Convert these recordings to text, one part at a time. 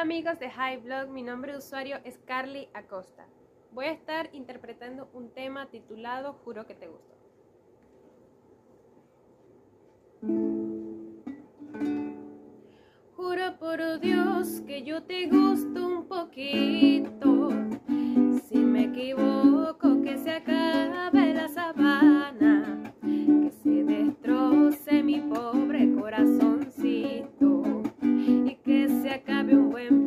Amigos de High Blog, mi nombre de usuario es Carly Acosta. Voy a estar interpretando un tema titulado Juro que te gusto. Juro por Dios que yo te gusto un poquito. when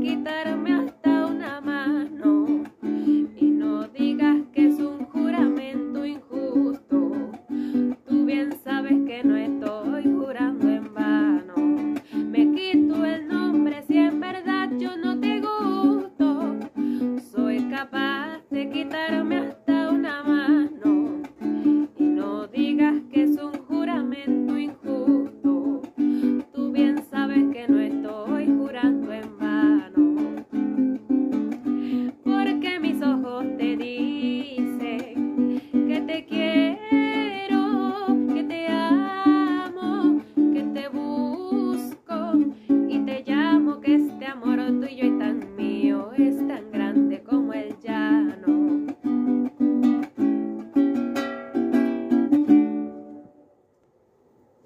quitarme